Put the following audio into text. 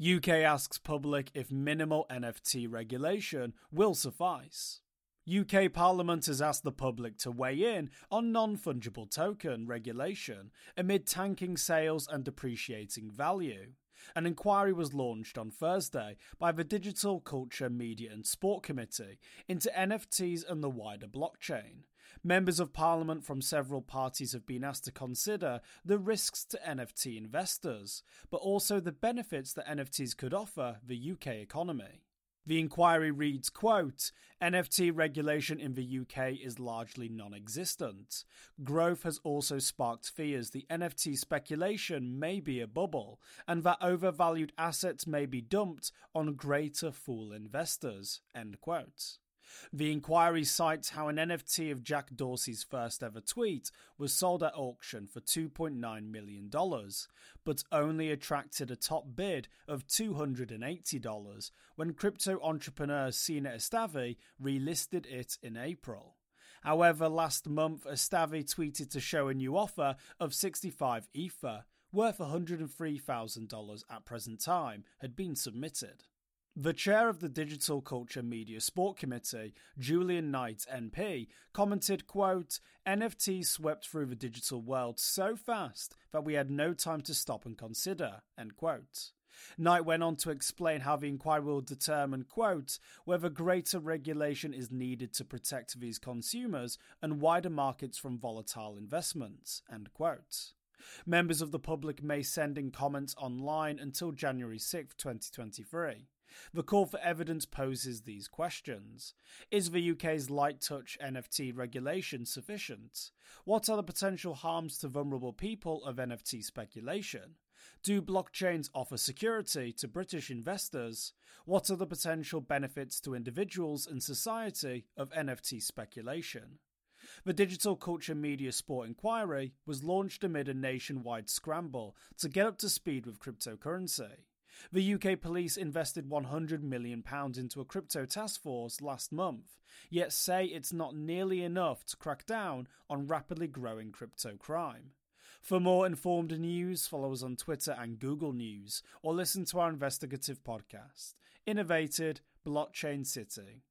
UK asks public if minimal NFT regulation will suffice. UK Parliament has asked the public to weigh in on non fungible token regulation amid tanking sales and depreciating value. An inquiry was launched on Thursday by the Digital Culture, Media and Sport Committee into NFTs and the wider blockchain. Members of Parliament from several parties have been asked to consider the risks to NFT investors, but also the benefits that NFTs could offer the UK economy. The inquiry reads, quote, NFT regulation in the UK is largely non-existent. Growth has also sparked fears the NFT speculation may be a bubble and that overvalued assets may be dumped on greater fool investors, end quote. The inquiry cites how an NFT of Jack Dorsey's first ever tweet was sold at auction for $2.9 million, but only attracted a top bid of $280 when crypto entrepreneur Sina Estavi relisted it in April. However, last month, Estavi tweeted to show a new offer of 65 Ether, worth $103,000 at present time, had been submitted. The chair of the Digital Culture Media Sport Committee, Julian Knight MP, commented, quote, NFTs swept through the digital world so fast that we had no time to stop and consider, end quote. Knight went on to explain how the inquiry will determine, quote, whether greater regulation is needed to protect these consumers and wider markets from volatile investments, end quote. Members of the public may send in comments online until January 6, 2023. The call for evidence poses these questions. Is the UK's light touch NFT regulation sufficient? What are the potential harms to vulnerable people of NFT speculation? Do blockchains offer security to British investors? What are the potential benefits to individuals and society of NFT speculation? The Digital Culture Media Sport Inquiry was launched amid a nationwide scramble to get up to speed with cryptocurrency. The UK police invested £100 million into a crypto task force last month, yet say it's not nearly enough to crack down on rapidly growing crypto crime. For more informed news, follow us on Twitter and Google News, or listen to our investigative podcast, Innovated Blockchain City.